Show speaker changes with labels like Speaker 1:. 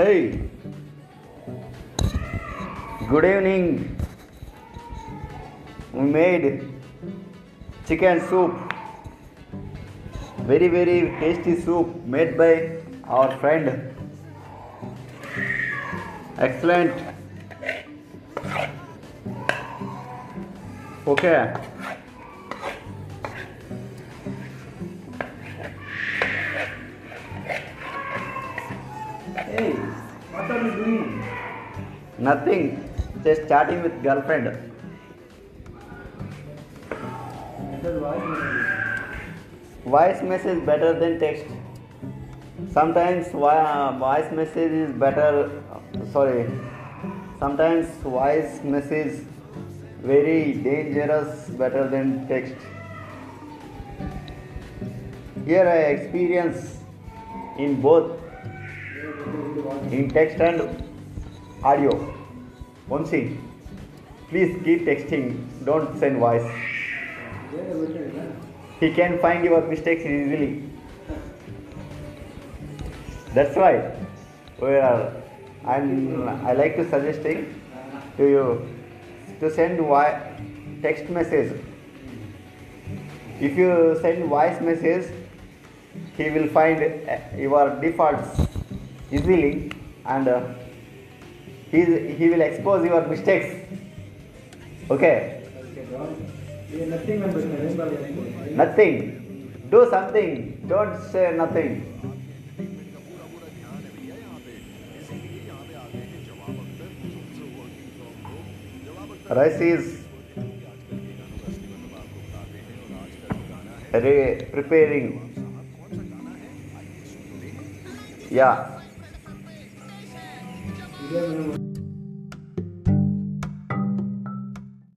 Speaker 1: Hey, good evening. We made chicken soup. Very, very tasty soup made by our friend. Excellent. Okay.
Speaker 2: Hey, what are you doing?
Speaker 1: Nothing. Just chatting with girlfriend. Voice message better than text. Sometimes vo- voice message is better. Sorry. Sometimes voice message very dangerous better than text. Here I experience in both in text and audio. One thing, please keep texting, don't send voice. He can find your mistakes easily. That's why we are, and I like to suggesting to you to send voice text message. If you send voice message, he will find uh, your defaults easily and uh, he, he will expose your mistakes. Okay?
Speaker 2: Nothing.
Speaker 1: Do something. Don't say nothing. Rice is re- preparing. Yeah.
Speaker 2: Yeah,